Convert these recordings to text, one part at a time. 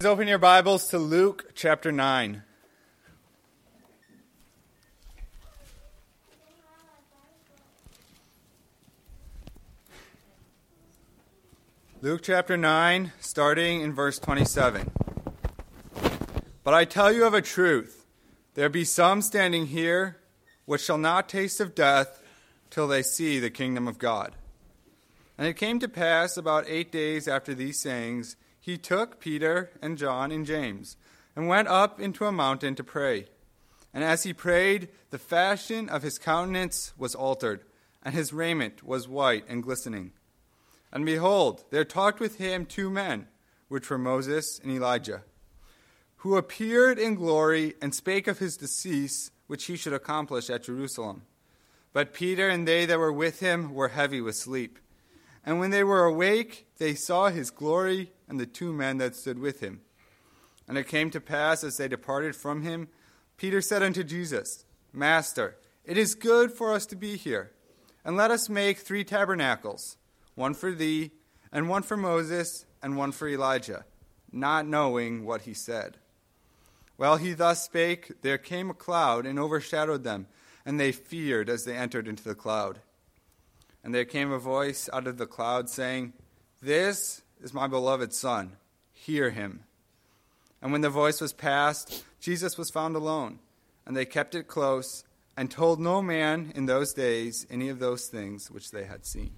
Please open your Bibles to Luke chapter 9. Luke chapter 9, starting in verse 27. But I tell you of a truth there be some standing here which shall not taste of death till they see the kingdom of God. And it came to pass about eight days after these sayings he took Peter and John and James and went up into a mountain to pray. And as he prayed, the fashion of his countenance was altered, and his raiment was white and glistening. And behold, there talked with him two men, which were Moses and Elijah, who appeared in glory and spake of his decease, which he should accomplish at Jerusalem. But Peter and they that were with him were heavy with sleep. And when they were awake, they saw his glory and the two men that stood with him. And it came to pass, as they departed from him, Peter said unto Jesus, Master, it is good for us to be here. And let us make three tabernacles one for thee, and one for Moses, and one for Elijah, not knowing what he said. While he thus spake, there came a cloud and overshadowed them, and they feared as they entered into the cloud. And there came a voice out of the cloud saying, This is my beloved Son. Hear him. And when the voice was past, Jesus was found alone, and they kept it close, and told no man in those days any of those things which they had seen.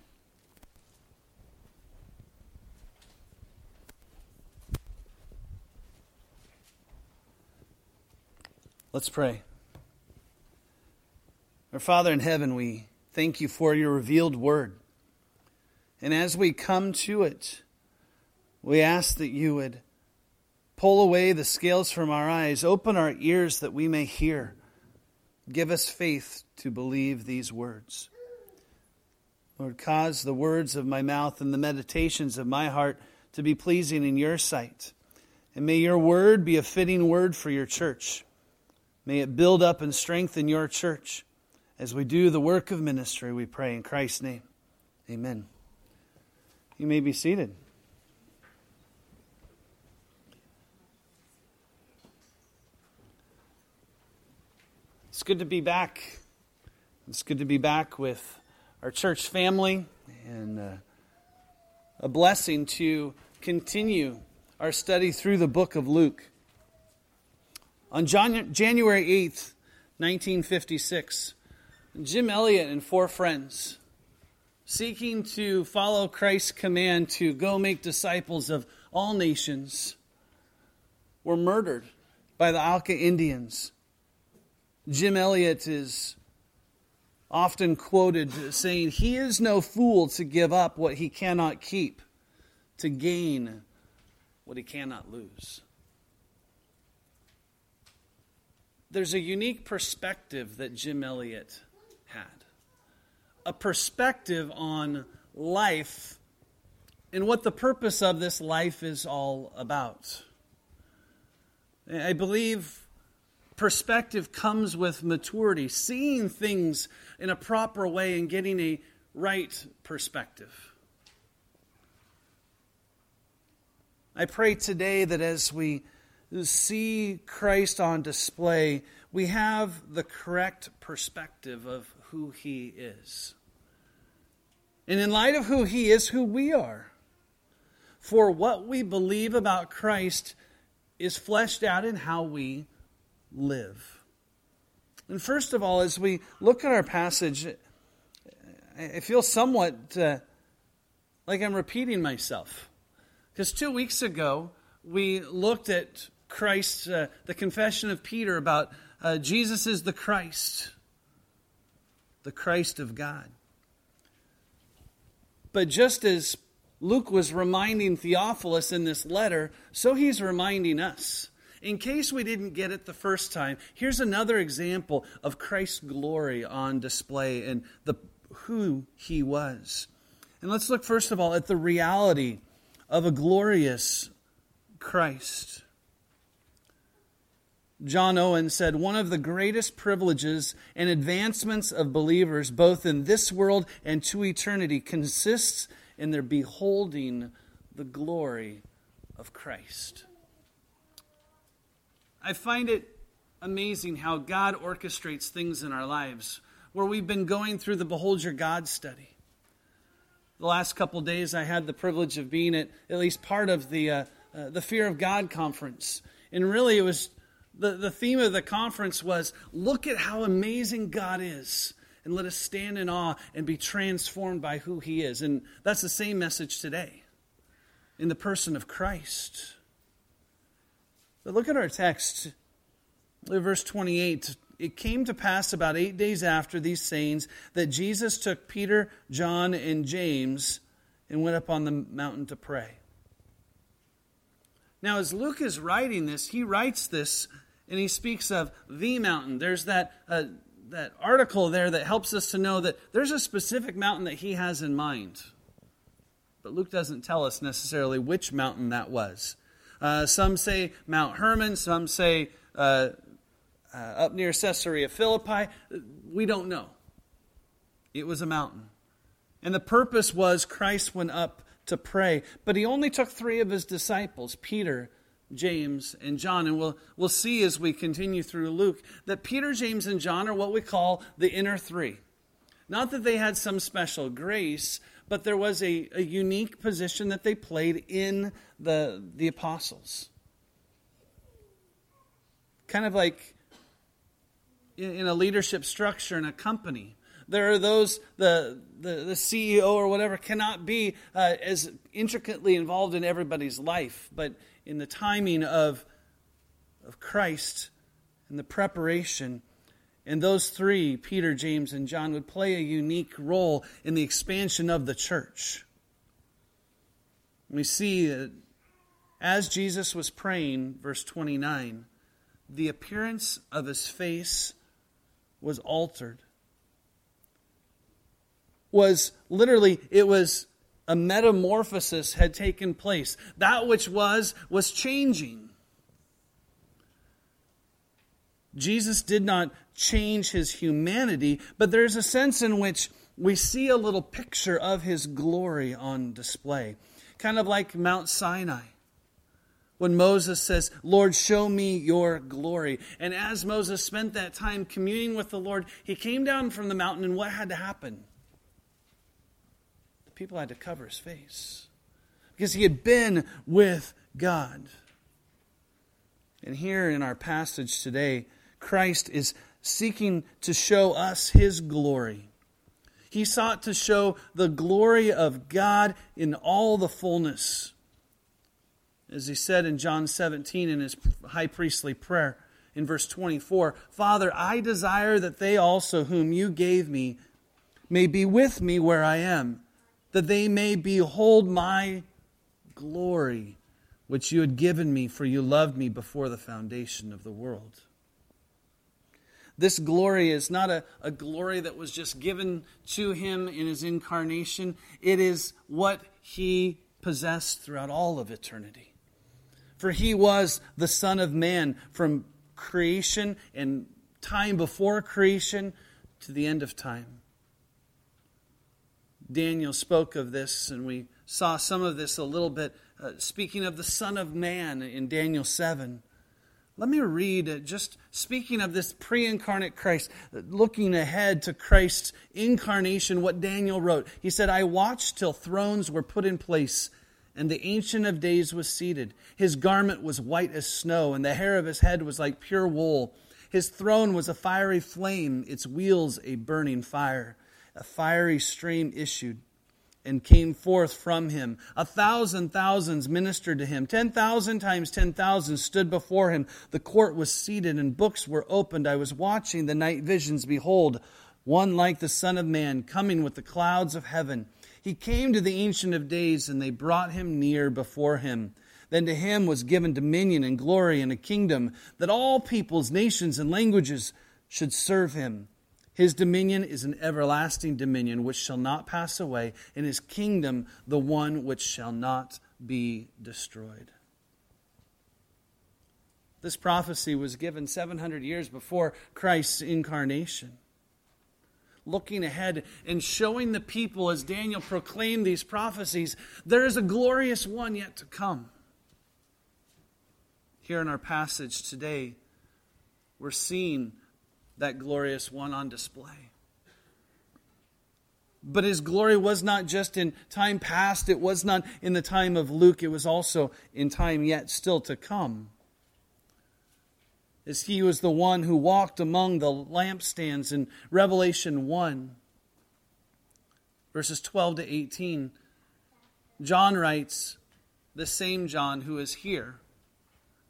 Let's pray. Our Father in heaven, we thank you for your revealed word. And as we come to it, we ask that you would pull away the scales from our eyes, open our ears that we may hear. Give us faith to believe these words. Lord, cause the words of my mouth and the meditations of my heart to be pleasing in your sight. And may your word be a fitting word for your church. May it build up and strengthen your church as we do the work of ministry, we pray in Christ's name. Amen. You may be seated. It's good to be back. It's good to be back with our church family and uh, a blessing to continue our study through the book of Luke. On January 8th, 1956, Jim Elliot and four friends, seeking to follow Christ's command to go make disciples of all nations, were murdered by the Auca Indians Jim Elliot is often quoted saying, He is no fool to give up what he cannot keep, to gain what he cannot lose. There's a unique perspective that Jim Elliot had a perspective on life and what the purpose of this life is all about. I believe perspective comes with maturity, seeing things in a proper way and getting a right perspective. I pray today that as we see Christ on display, we have the correct perspective of who he is. And in light of who he is, who we are. For what we believe about Christ is fleshed out in how we live. And first of all, as we look at our passage, I feel somewhat uh, like I'm repeating myself. Because two weeks ago, we looked at Christ, uh, the confession of Peter about uh, Jesus is the Christ, the Christ of God. But just as Luke was reminding Theophilus in this letter, so he's reminding us in case we didn't get it the first time, here's another example of Christ's glory on display and the, who he was. And let's look first of all at the reality of a glorious Christ. John Owen said, One of the greatest privileges and advancements of believers, both in this world and to eternity, consists in their beholding the glory of Christ. I find it amazing how God orchestrates things in our lives where we've been going through the Behold Your God study. The last couple days, I had the privilege of being at at least part of the, uh, uh, the Fear of God conference. And really, it was the, the theme of the conference was look at how amazing God is and let us stand in awe and be transformed by who he is. And that's the same message today in the person of Christ. But look at our text, verse 28. It came to pass about eight days after these sayings that Jesus took Peter, John, and James and went up on the mountain to pray. Now, as Luke is writing this, he writes this and he speaks of the mountain. There's that, uh, that article there that helps us to know that there's a specific mountain that he has in mind. But Luke doesn't tell us necessarily which mountain that was. Uh, some say Mount Hermon, some say uh, uh, up near Caesarea Philippi. We don't know. It was a mountain. And the purpose was Christ went up to pray. But he only took three of his disciples Peter, James, and John. And we'll, we'll see as we continue through Luke that Peter, James, and John are what we call the inner three. Not that they had some special grace, but there was a, a unique position that they played in the, the apostles. Kind of like in, in a leadership structure in a company there are those, the, the, the CEO or whatever cannot be uh, as intricately involved in everybody's life, but in the timing of, of Christ and the preparation, and those three, Peter, James, and John, would play a unique role in the expansion of the church. We see that as Jesus was praying, verse 29, the appearance of his face was altered was literally, it was a metamorphosis had taken place. That which was, was changing. Jesus did not change his humanity, but there's a sense in which we see a little picture of his glory on display. Kind of like Mount Sinai. When Moses says, Lord, show me your glory. And as Moses spent that time communing with the Lord, he came down from the mountain, and what had to happen? The people had to cover his face because he had been with God. And here in our passage today, Christ is seeking to show us his glory. He sought to show the glory of God in all the fullness. As he said in John 17 in his high priestly prayer in verse 24 Father, I desire that they also, whom you gave me, may be with me where I am that they may behold my glory, which you had given me, for you loved me before the foundation of the world. This glory is not a, a glory that was just given to him in his incarnation, it is what he possessed throughout all of eternity. For he was the Son of Man from creation and time before creation to the end of time. Daniel spoke of this, and we saw some of this a little bit, uh, speaking of the Son of Man in Daniel 7. Let me read, uh, just speaking of this pre incarnate Christ, uh, looking ahead to Christ's incarnation, what Daniel wrote. He said, I watched till thrones were put in place, and the Ancient of Days was seated. His garment was white as snow, and the hair of his head was like pure wool. His throne was a fiery flame, its wheels a burning fire a fiery stream issued and came forth from him. A thousand thousands ministered to him. Ten thousand times ten thousand stood before him. The court was seated and books were opened. I was watching the night visions. Behold, one like the Son of Man coming with the clouds of heaven. He came to the Ancient of Days and they brought him near before him. Then to him was given dominion and glory and a kingdom that all peoples, nations, and languages should serve him. His dominion is an everlasting dominion which shall not pass away, and his kingdom the one which shall not be destroyed. This prophecy was given 700 years before Christ's incarnation. Looking ahead and showing the people as Daniel proclaimed these prophecies, there is a glorious one yet to come. here in our passage today, we're seeing that glorious one on display. But his glory was not just in time past, it was not in the time of Luke, it was also in time yet still to come. As he was the one who walked among the lampstands in Revelation 1, verses 12 to 18, John writes, the same John who is here.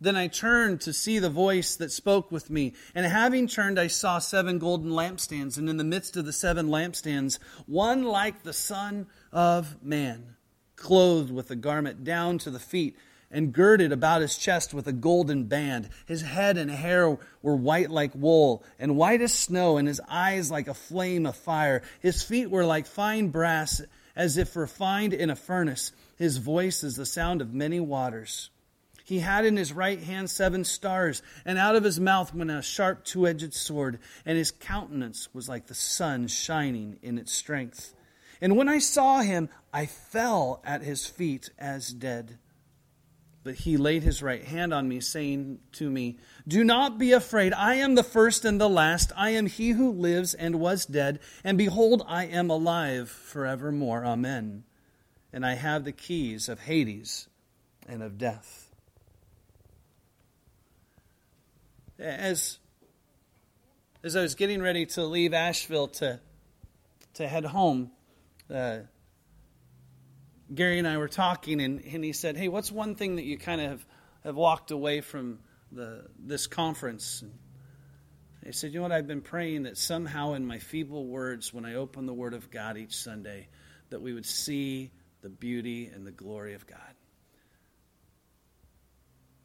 Then I turned to see the voice that spoke with me. And having turned, I saw seven golden lampstands, and in the midst of the seven lampstands, one like the Son of Man, clothed with a garment down to the feet, and girded about his chest with a golden band. His head and hair were white like wool, and white as snow, and his eyes like a flame of fire. His feet were like fine brass, as if refined in a furnace. His voice is the sound of many waters. He had in his right hand seven stars, and out of his mouth went a sharp two edged sword, and his countenance was like the sun shining in its strength. And when I saw him, I fell at his feet as dead. But he laid his right hand on me, saying to me, Do not be afraid. I am the first and the last. I am he who lives and was dead. And behold, I am alive forevermore. Amen. And I have the keys of Hades and of death. As as I was getting ready to leave Asheville to to head home, uh, Gary and I were talking, and, and he said, "Hey, what's one thing that you kind of have, have walked away from the this conference?" And I said, "You know what? I've been praying that somehow, in my feeble words, when I open the Word of God each Sunday, that we would see the beauty and the glory of God."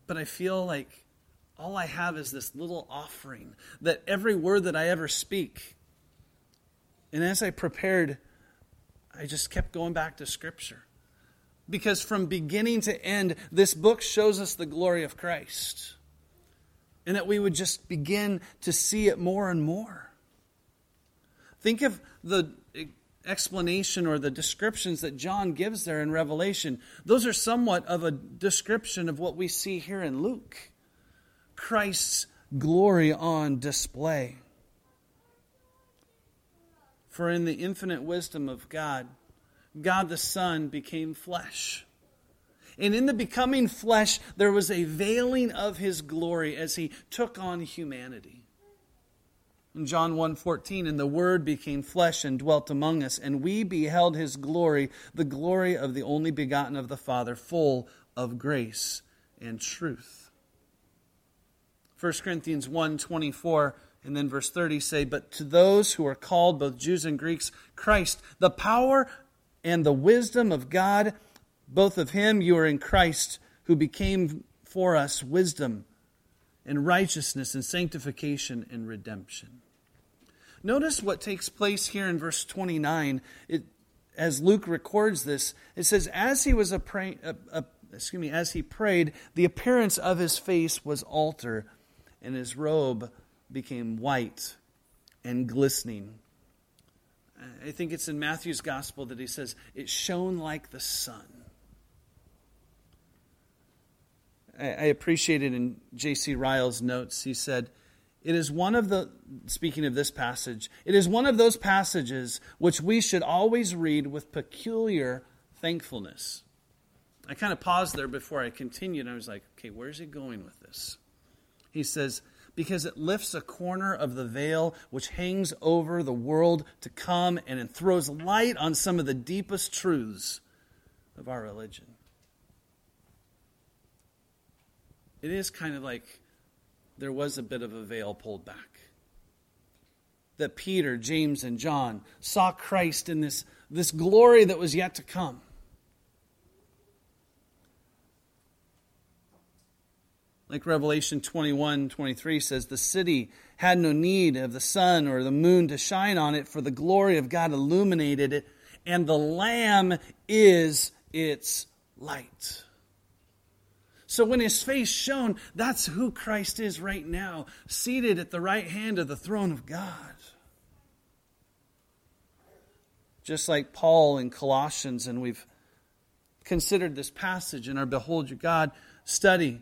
But I feel like all I have is this little offering that every word that I ever speak. And as I prepared, I just kept going back to Scripture. Because from beginning to end, this book shows us the glory of Christ. And that we would just begin to see it more and more. Think of the explanation or the descriptions that John gives there in Revelation. Those are somewhat of a description of what we see here in Luke. Christ's glory on display. For in the infinite wisdom of God, God the Son became flesh. And in the becoming flesh, there was a veiling of his glory as he took on humanity. In John 1:14, and the word became flesh and dwelt among us, and we beheld his glory, the glory of the only begotten of the Father, full of grace and truth. 1 Corinthians 1 24 and then verse 30 say, But to those who are called, both Jews and Greeks, Christ, the power and the wisdom of God, both of him you are in Christ, who became for us wisdom and righteousness and sanctification and redemption. Notice what takes place here in verse 29. It, as Luke records this, it says, As he was a, pray, a, a excuse me, as he prayed, the appearance of his face was altered and his robe became white and glistening. I think it's in Matthew's gospel that he says, It shone like the sun. I appreciated in J.C. Ryle's notes, he said, It is one of the, speaking of this passage, it is one of those passages which we should always read with peculiar thankfulness. I kind of paused there before I continued. I was like, okay, where's he going with this? He says, because it lifts a corner of the veil which hangs over the world to come and it throws light on some of the deepest truths of our religion. It is kind of like there was a bit of a veil pulled back. That Peter, James, and John saw Christ in this, this glory that was yet to come. Like Revelation 21 23 says, the city had no need of the sun or the moon to shine on it, for the glory of God illuminated it, and the Lamb is its light. So when his face shone, that's who Christ is right now, seated at the right hand of the throne of God. Just like Paul in Colossians, and we've considered this passage in our Behold Your God study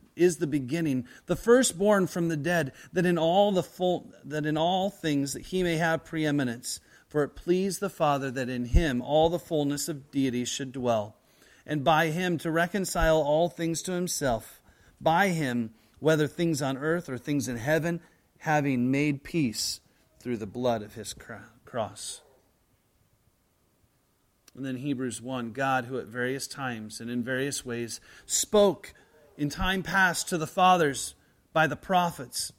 is the beginning, the firstborn from the dead, that in all the full, that in all things that he may have preeminence. For it pleased the Father that in him all the fullness of deity should dwell, and by him to reconcile all things to himself, by him, whether things on earth or things in heaven, having made peace through the blood of his cross. And then Hebrews 1 God, who at various times and in various ways spoke in time past to the fathers by the prophets,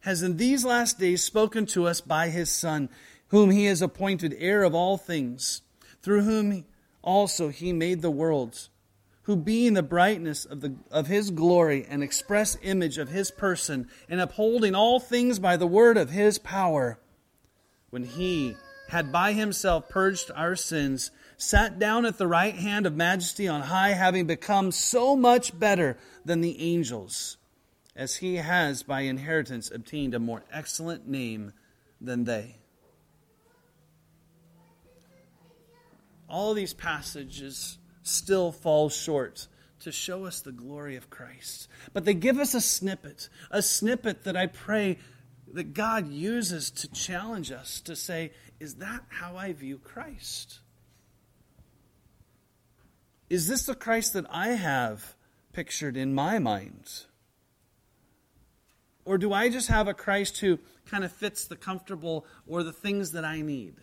has in these last days spoken to us by his Son, whom he has appointed heir of all things, through whom also he made the worlds, who being the brightness of, the, of his glory and express image of his person, and upholding all things by the word of his power, when he had by himself purged our sins, sat down at the right hand of majesty on high, having become so much better than the angels, as he has by inheritance obtained a more excellent name than they. All these passages still fall short to show us the glory of Christ. But they give us a snippet, a snippet that I pray that God uses to challenge us to say, is that how I view Christ? Is this the Christ that I have pictured in my mind? Or do I just have a Christ who kind of fits the comfortable or the things that I need?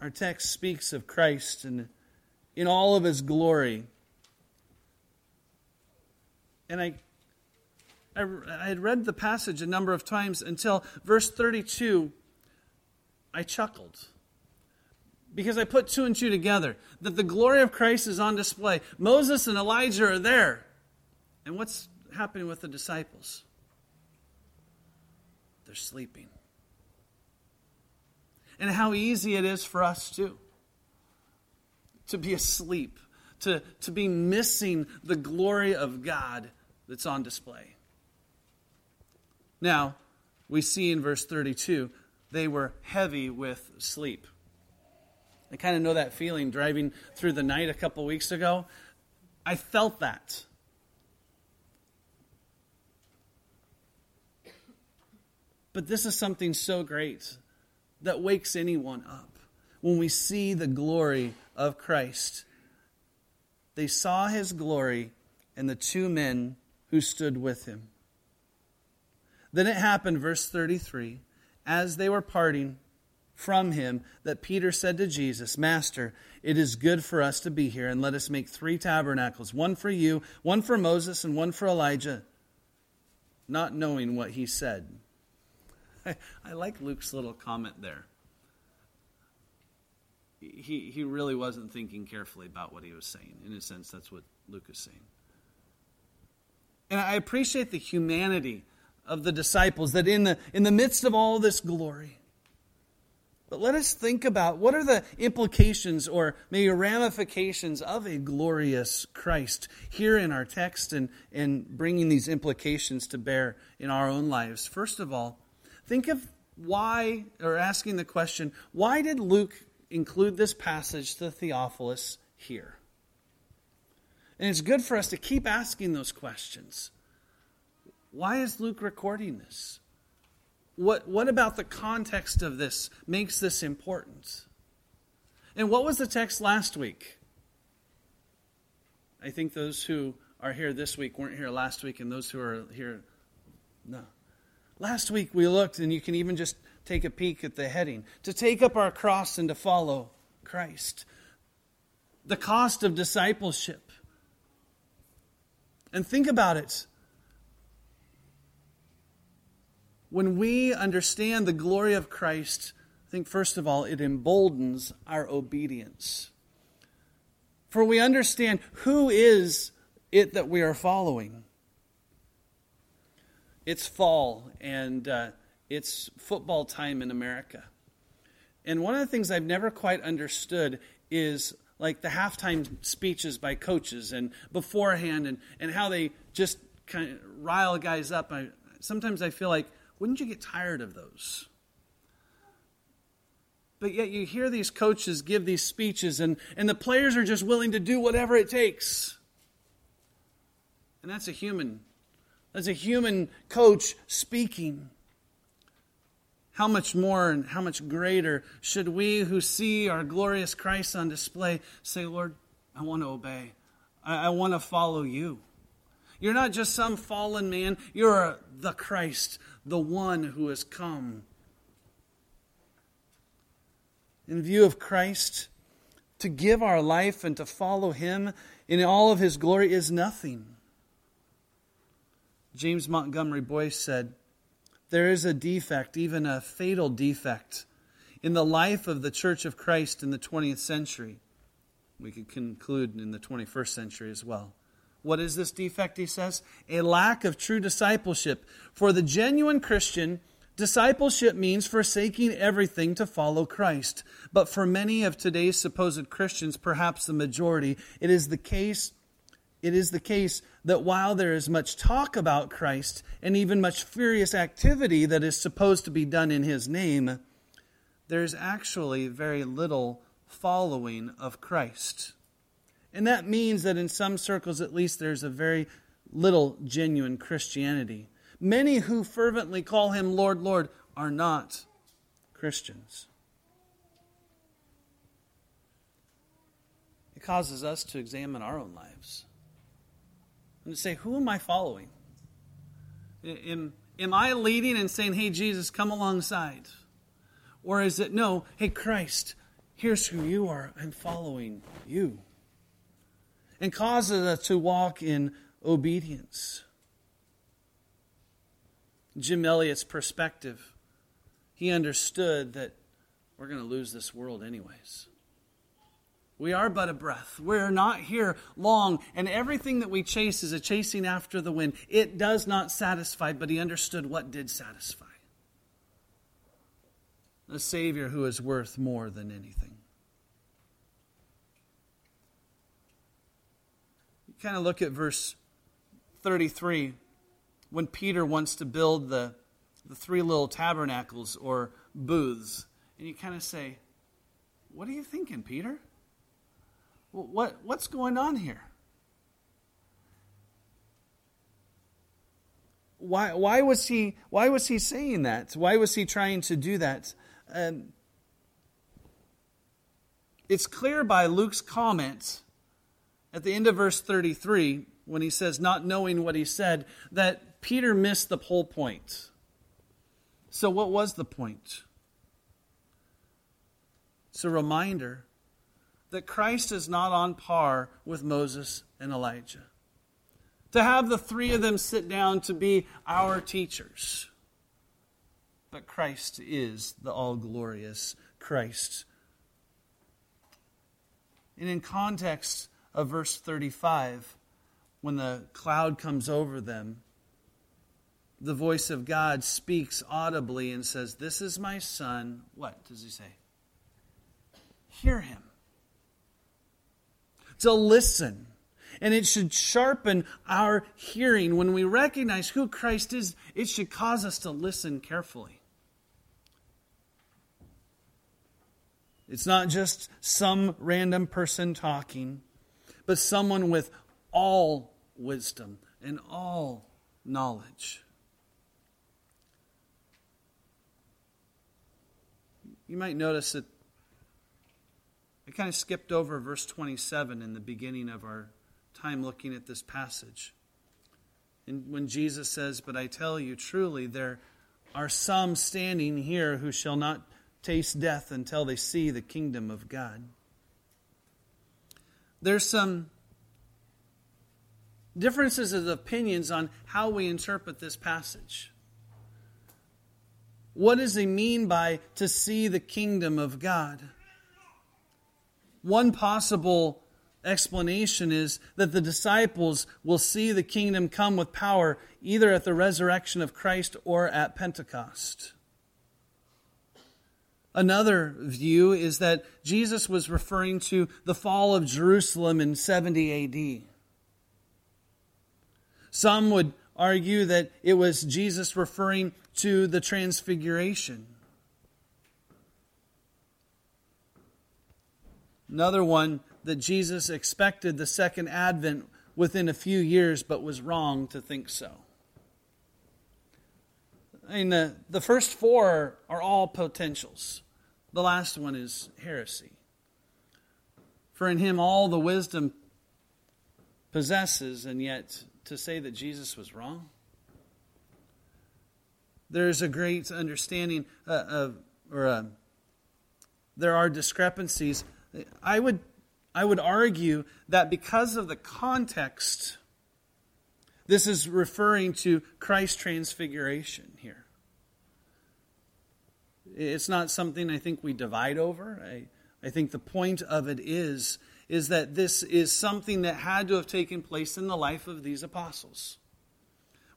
Our text speaks of Christ and in all of his glory. And I, I, I had read the passage a number of times until verse 32, I chuckled because I put two and two together that the glory of Christ is on display. Moses and Elijah are there. And what's happening with the disciples? They're sleeping. And how easy it is for us, too, to be asleep, to, to be missing the glory of God that's on display. Now, we see in verse 32 they were heavy with sleep. I kind of know that feeling driving through the night a couple weeks ago. I felt that. But this is something so great that wakes anyone up. When we see the glory of Christ, they saw his glory and the two men who stood with him. Then it happened, verse 33, as they were parting, from him that Peter said to Jesus, Master, it is good for us to be here, and let us make three tabernacles one for you, one for Moses, and one for Elijah, not knowing what he said. I, like Luke's little comment there. He, he really wasn't thinking carefully about what he was saying. In a sense, that's what Luke is saying. And I appreciate the humanity of the disciples that in the, in the midst of all this glory, but let us think about what are the implications or maybe ramifications of a glorious Christ here in our text and, and bringing these implications to bear in our own lives. First of all, think of why, or asking the question, why did Luke include this passage to Theophilus here? And it's good for us to keep asking those questions. Why is Luke recording this? What, what about the context of this makes this important? And what was the text last week? I think those who are here this week weren't here last week, and those who are here, no. Last week we looked, and you can even just take a peek at the heading to take up our cross and to follow Christ. The cost of discipleship. And think about it. When we understand the glory of Christ, I think first of all, it emboldens our obedience. For we understand who is it that we are following. it's fall and uh, it's football time in America. And one of the things I've never quite understood is like the halftime speeches by coaches and beforehand and, and how they just kind of rile guys up. I, sometimes I feel like, wouldn't you get tired of those? But yet you hear these coaches give these speeches, and, and the players are just willing to do whatever it takes. And that's a human. That's a human coach speaking. How much more and how much greater should we who see our glorious Christ on display say, Lord, I want to obey. I, I want to follow you. You're not just some fallen man, you're the Christ, the one who has come. In view of Christ, to give our life and to follow him in all of his glory is nothing. James Montgomery Boice said, There is a defect, even a fatal defect, in the life of the Church of Christ in the 20th century. We could conclude in the 21st century as well. What is this defect, he says? A lack of true discipleship. For the genuine Christian, discipleship means forsaking everything to follow Christ. But for many of today's supposed Christians, perhaps the majority, it is the case it is the case that while there is much talk about Christ and even much furious activity that is supposed to be done in his name, there is actually very little following of Christ. And that means that in some circles, at least, there's a very little genuine Christianity. Many who fervently call him Lord, Lord are not Christians. It causes us to examine our own lives and to say, Who am I following? Am, am I leading and saying, Hey, Jesus, come alongside? Or is it, No, hey, Christ, here's who you are. I'm following you and causes us to walk in obedience. Jim Elliot's perspective, he understood that we're going to lose this world anyways. We are but a breath. We're not here long, and everything that we chase is a chasing after the wind. It does not satisfy, but he understood what did satisfy. A Savior who is worth more than anything. Kind of look at verse 33 when Peter wants to build the, the three little tabernacles or booths. And you kind of say, What are you thinking, Peter? What, what's going on here? Why, why, was he, why was he saying that? Why was he trying to do that? Um, it's clear by Luke's comment at the end of verse 33, when he says, not knowing what he said, that Peter missed the whole point. So, what was the point? It's a reminder that Christ is not on par with Moses and Elijah. To have the three of them sit down to be our teachers. But Christ is the all glorious Christ. And in context of verse 35, when the cloud comes over them, the voice of God speaks audibly and says, This is my son. What does he say? Hear him. To listen. And it should sharpen our hearing. When we recognize who Christ is, it should cause us to listen carefully. It's not just some random person talking but someone with all wisdom and all knowledge. You might notice that I kind of skipped over verse 27 in the beginning of our time looking at this passage. And when Jesus says, But I tell you truly, there are some standing here who shall not taste death until they see the kingdom of God there's some differences of opinions on how we interpret this passage. What does he mean by to see the kingdom of God? One possible explanation is that the disciples will see the kingdom come with power either at the resurrection of Christ or at Pentecost. Another view is that Jesus was referring to the fall of Jerusalem in 70 AD. Some would argue that it was Jesus referring to the transfiguration. Another one that Jesus expected the second advent within a few years, but was wrong to think so. I mean, the, the first four are all potentials. The last one is heresy. For in him all the wisdom possesses, and yet to say that Jesus was wrong? There's a great understanding uh, of, or uh, there are discrepancies. I would, I would argue that because of the context, this is referring to Christ's transfiguration here. It's not something I think we divide over. I, I think the point of it is, is that this is something that had to have taken place in the life of these apostles.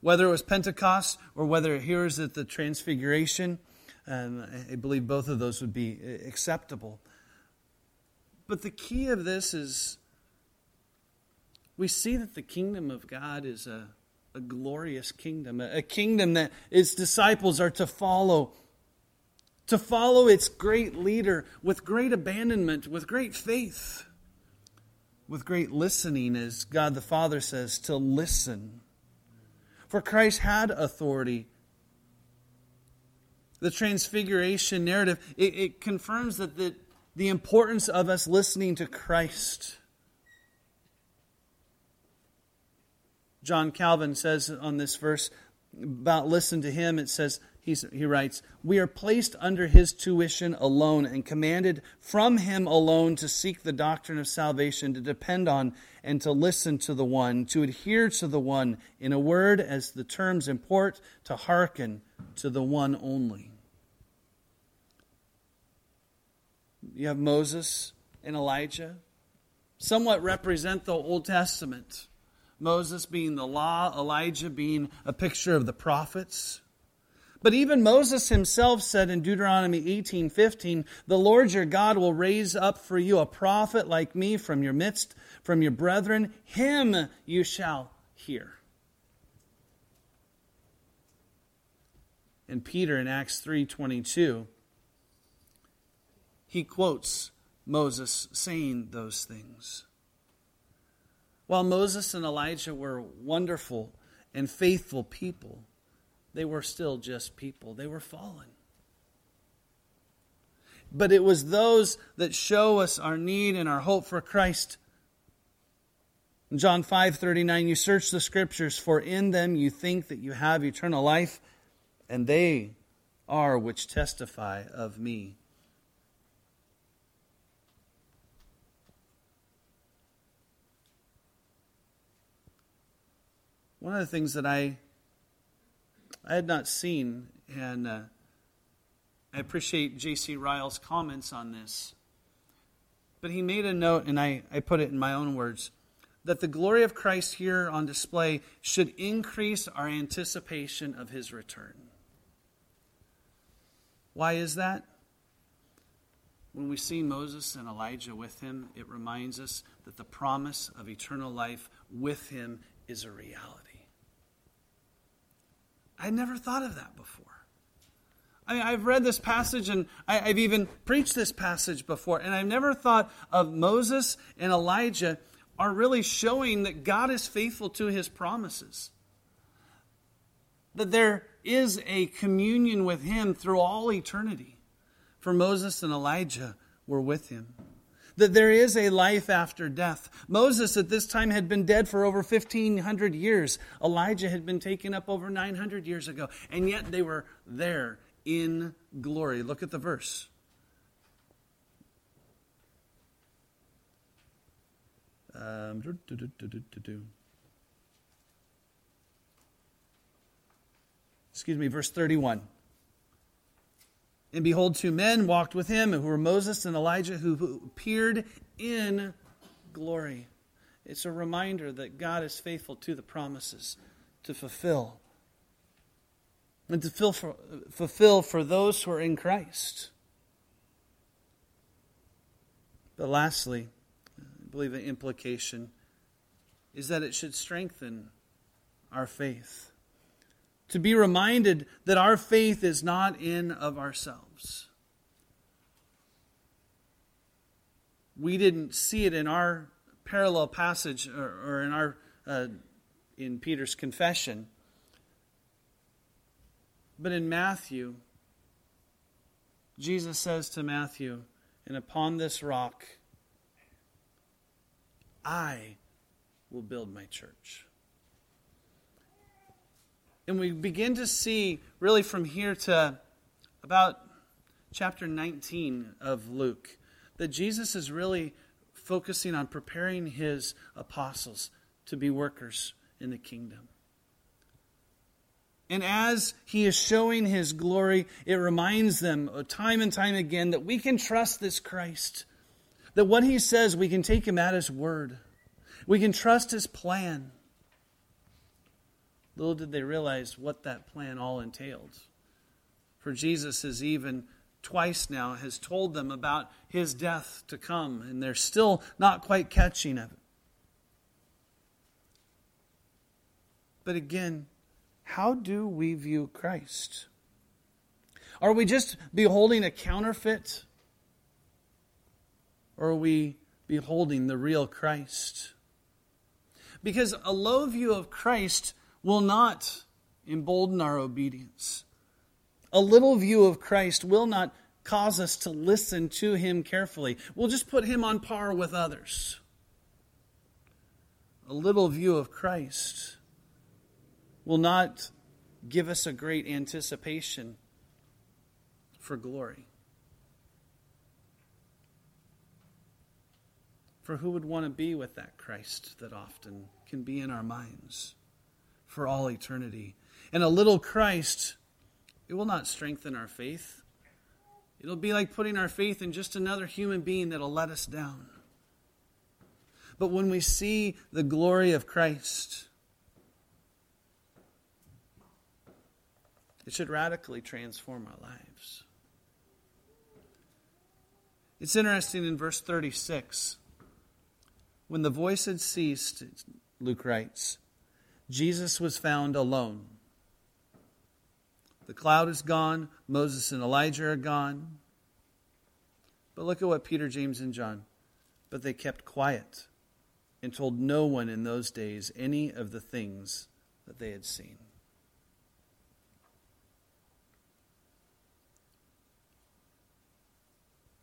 Whether it was Pentecost or whether it here is at the Transfiguration, and I believe both of those would be uh, acceptable. But the key of this is we see that the kingdom of God is a, a glorious kingdom, a, a kingdom that its disciples are to follow to follow its great leader with great abandonment, with great faith, with great listening, as God the Father says, to listen. For Christ had authority. The transfiguration narrative, it, it confirms that the, the importance of us listening to Christ. John Calvin says on this verse about listen to him, it says, He's, he writes, We are placed under his tuition alone and commanded from him alone to seek the doctrine of salvation, to depend on and to listen to the one, to adhere to the one, in a word, as the terms import, to hearken to the one only. You have Moses and Elijah, somewhat represent the Old Testament. Moses being the law, Elijah being a picture of the prophets. But even Moses himself said in Deuteronomy 18:15, "The Lord your God will raise up for you a prophet like me from your midst, from your brethren; him you shall hear." And Peter in Acts 3:22, he quotes Moses saying those things. While Moses and Elijah were wonderful and faithful people, they were still just people. They were fallen. But it was those that show us our need and our hope for Christ. In John 5:39 you search the scriptures for in them you think that you have eternal life and they are which testify of me. One of the things that I I had not seen, and uh, I appreciate J.C. Ryle's comments on this. But he made a note, and I, I put it in my own words, that the glory of Christ here on display should increase our anticipation of his return. Why is that? When we see Moses and Elijah with him, it reminds us that the promise of eternal life with him is a reality. I never thought of that before. I mean, I've read this passage and I, have even preached this passage before, and I've never thought of Moses and Elijah are really showing that God is faithful to his promises. That there is a communion with him through all eternity. For Moses and Elijah were with him that there is a life after death. Moses at this time had been dead for over 1,500 years. Elijah had been taken up over 900 years ago. And yet they were there in glory. Look at the verse. Um, excuse me, verse 31. And behold, two men walked with him, who were Moses and Elijah, who appeared in glory. It's a reminder that God is faithful to the promises to fulfill. And to for, fulfill for those who are in Christ. But lastly, I believe the implication is that it should strengthen our faith. To be reminded that our faith is not in of ourselves. We didn't see it in our parallel passage or, or in our uh, in Peter's confession. But in Matthew, Jesus says to Matthew, and upon this rock I will build my church. And we begin to see, really from here to about chapter 19 of Luke, that Jesus is really focusing on preparing his apostles to be workers in the kingdom. And as he is showing his glory, it reminds them time and time again that we can trust this Christ. That what he says, we can take him at his word. We can trust his plan. Little did they realize what that plan all entailed. For Jesus has even twice now has told them about his death to come, and they're still not quite catching it. But again, how do we view Christ? Are we just beholding a counterfeit? Or are we beholding the real Christ? Because a low view of Christ will not embolden our obedience. A little view of Christ will not cause us to listen to him carefully. We'll just put him on par with others. A little view of Christ will not give us a great anticipation for glory. For who would want to be with that Christ that often can be in our minds for all eternity? And a little Christ, it will not strengthen our faith. It'll be like putting our faith in just another human being that'll let us down. But when we see the glory of Christ, It should radically transform our lives. It's interesting in verse 36. When the voice had ceased, Luke writes, Jesus was found alone. The cloud is gone, Moses and Elijah are gone. But look at what Peter, James, and John. But they kept quiet and told no one in those days any of the things that they had seen.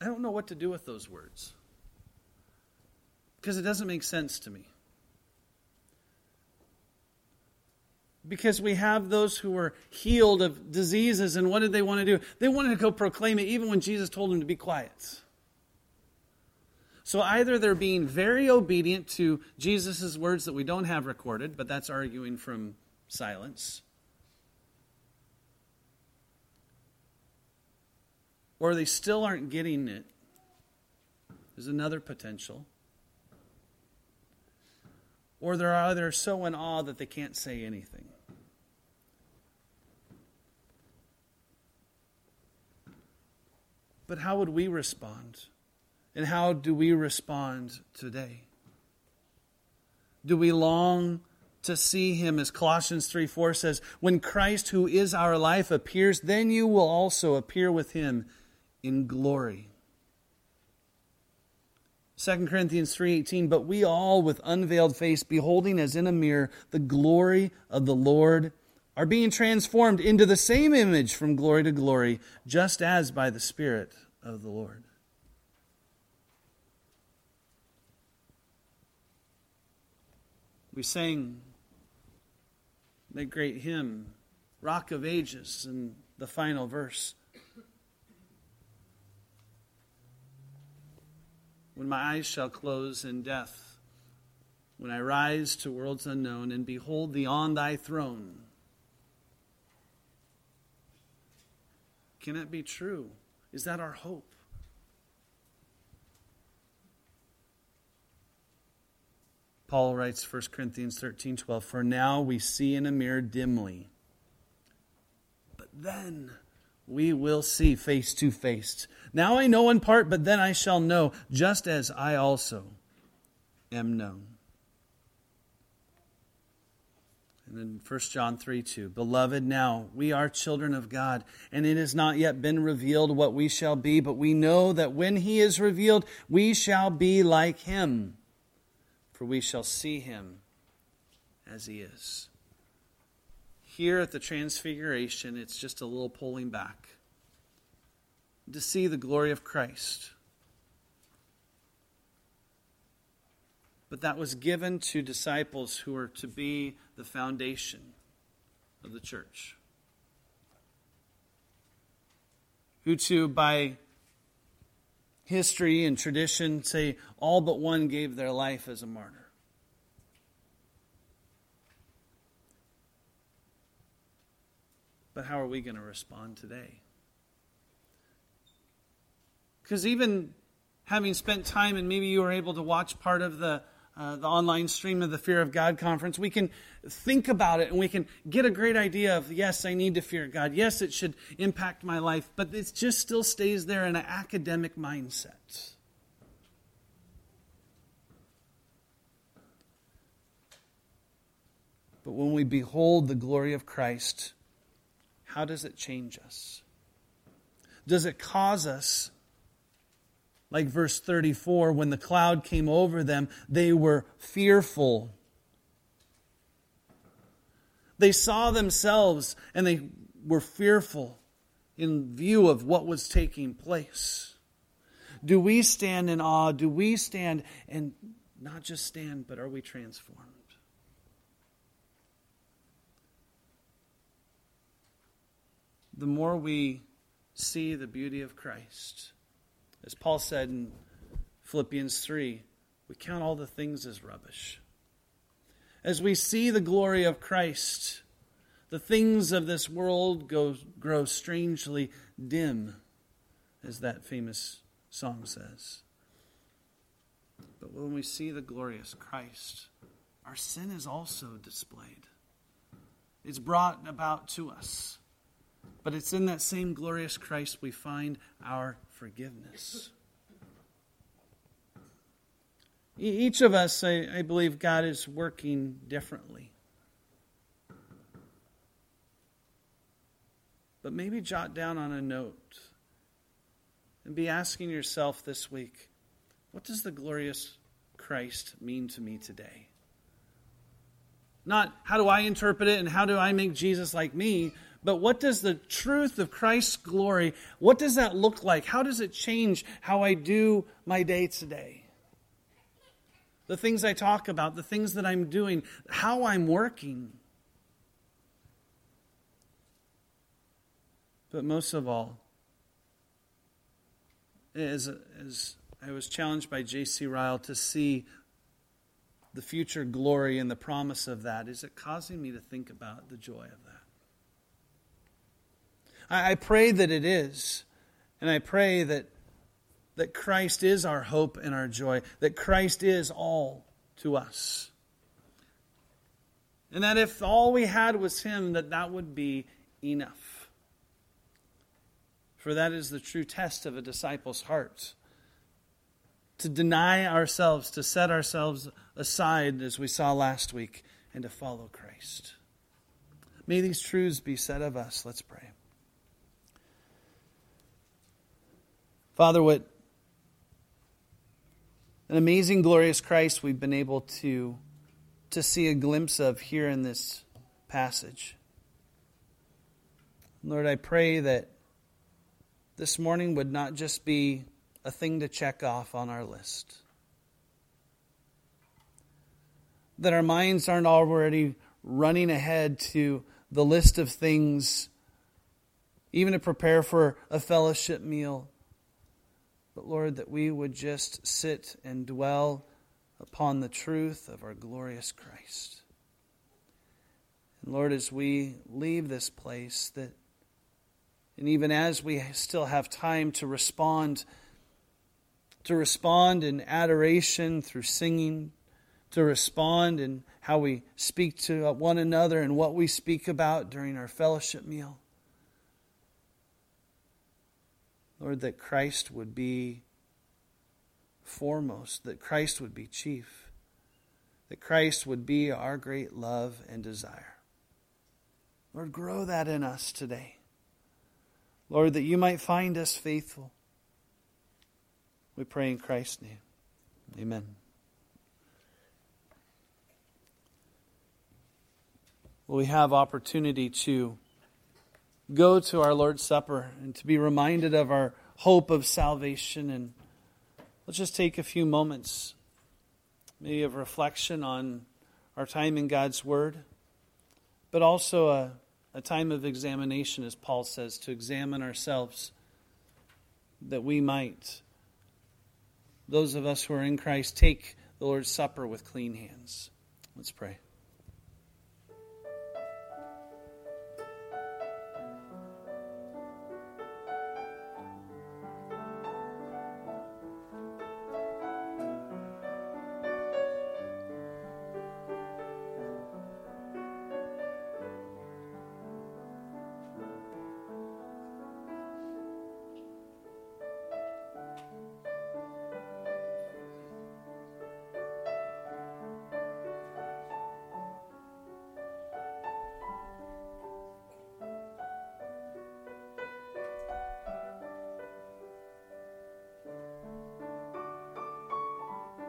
I don't know what to do with those words because it doesn't make sense to me. Because we have those who were healed of diseases, and what did they want to do? They wanted to go proclaim it even when Jesus told them to be quiet. So either they're being very obedient to Jesus' words that we don't have recorded, but that's arguing from silence, or they still aren't getting it, there's another potential. Or they're either so in awe that they can't say anything. But how would we respond? And how do we respond today? Do we long to see him, as Colossians 3 4 says, when Christ, who is our life, appears, then you will also appear with him in glory. 2 Corinthians 3:18 but we all with unveiled face beholding as in a mirror the glory of the Lord are being transformed into the same image from glory to glory just as by the spirit of the Lord. We sang that great hymn Rock of Ages in the final verse. when my eyes shall close in death, when I rise to worlds unknown and behold thee on thy throne. Can it be true? Is that our hope? Paul writes 1 Corinthians 13 12, For now we see in a mirror dimly, but then we will see face to face. Now I know in part, but then I shall know, just as I also am known. And then 1 John 3 2. Beloved, now we are children of God, and it has not yet been revealed what we shall be, but we know that when he is revealed, we shall be like him, for we shall see him as he is. Here at the Transfiguration, it's just a little pulling back to see the glory of Christ. But that was given to disciples who are to be the foundation of the church. Who, to, by history and tradition, say all but one gave their life as a martyr. But how are we going to respond today? Because even having spent time, and maybe you were able to watch part of the uh, the online stream of the Fear of God conference, we can think about it and we can get a great idea of, yes, I need to fear God. Yes, it should impact my life, but it just still stays there in an academic mindset. But when we behold the glory of Christ, how does it change us? Does it cause us like verse 34, when the cloud came over them, they were fearful. They saw themselves and they were fearful in view of what was taking place. Do we stand in awe? Do we stand and not just stand, but are we transformed? The more we see the beauty of Christ, as Paul said in Philippians 3, we count all the things as rubbish. As we see the glory of Christ, the things of this world go, grow strangely dim, as that famous song says. But when we see the glorious Christ, our sin is also displayed. It's brought about to us. But it's in that same glorious Christ we find our forgiveness. Each of us, I, I believe, God is working differently. But maybe jot down on a note and be asking yourself this week what does the glorious Christ mean to me today? Not how do I interpret it and how do I make Jesus like me, but what does the truth of Christ's glory, what does that look like? How does it change how I do my day today? The things I talk about, the things that I'm doing, how I'm working. But most of all, as, as I was challenged by J.C. Ryle to see the future glory and the promise of that, is it causing me to think about the joy of that? I, I pray that it is. And I pray that, that Christ is our hope and our joy, that Christ is all to us. And that if all we had was Him, that that would be enough. For that is the true test of a disciple's heart. To deny ourselves, to set ourselves aside, as we saw last week, and to follow Christ. May these truths be said of us. Let's pray. Father, what an amazing, glorious Christ we've been able to, to see a glimpse of here in this passage. Lord, I pray that this morning would not just be a thing to check off on our list. That our minds aren't already running ahead to the list of things, even to prepare for a fellowship meal but Lord, that we would just sit and dwell upon the truth of our glorious Christ. And Lord, as we leave this place, that and even as we still have time to respond, to respond in adoration through singing, to respond in how we speak to one another and what we speak about during our fellowship meal. Lord, that Christ would be foremost, that Christ would be chief, that Christ would be our great love and desire. Lord, grow that in us today. Lord, that you might find us faithful. We pray in Christ's name. Amen. Well, we have opportunity to go to our Lord's Supper and to be reminded of our hope of salvation. And let's just take a few moments, maybe of reflection on our time in God's Word, but also a, a time of examination, as Paul says, to examine ourselves that we might, those of us who are in Christ, take the Lord's Supper with clean hands. Let's pray.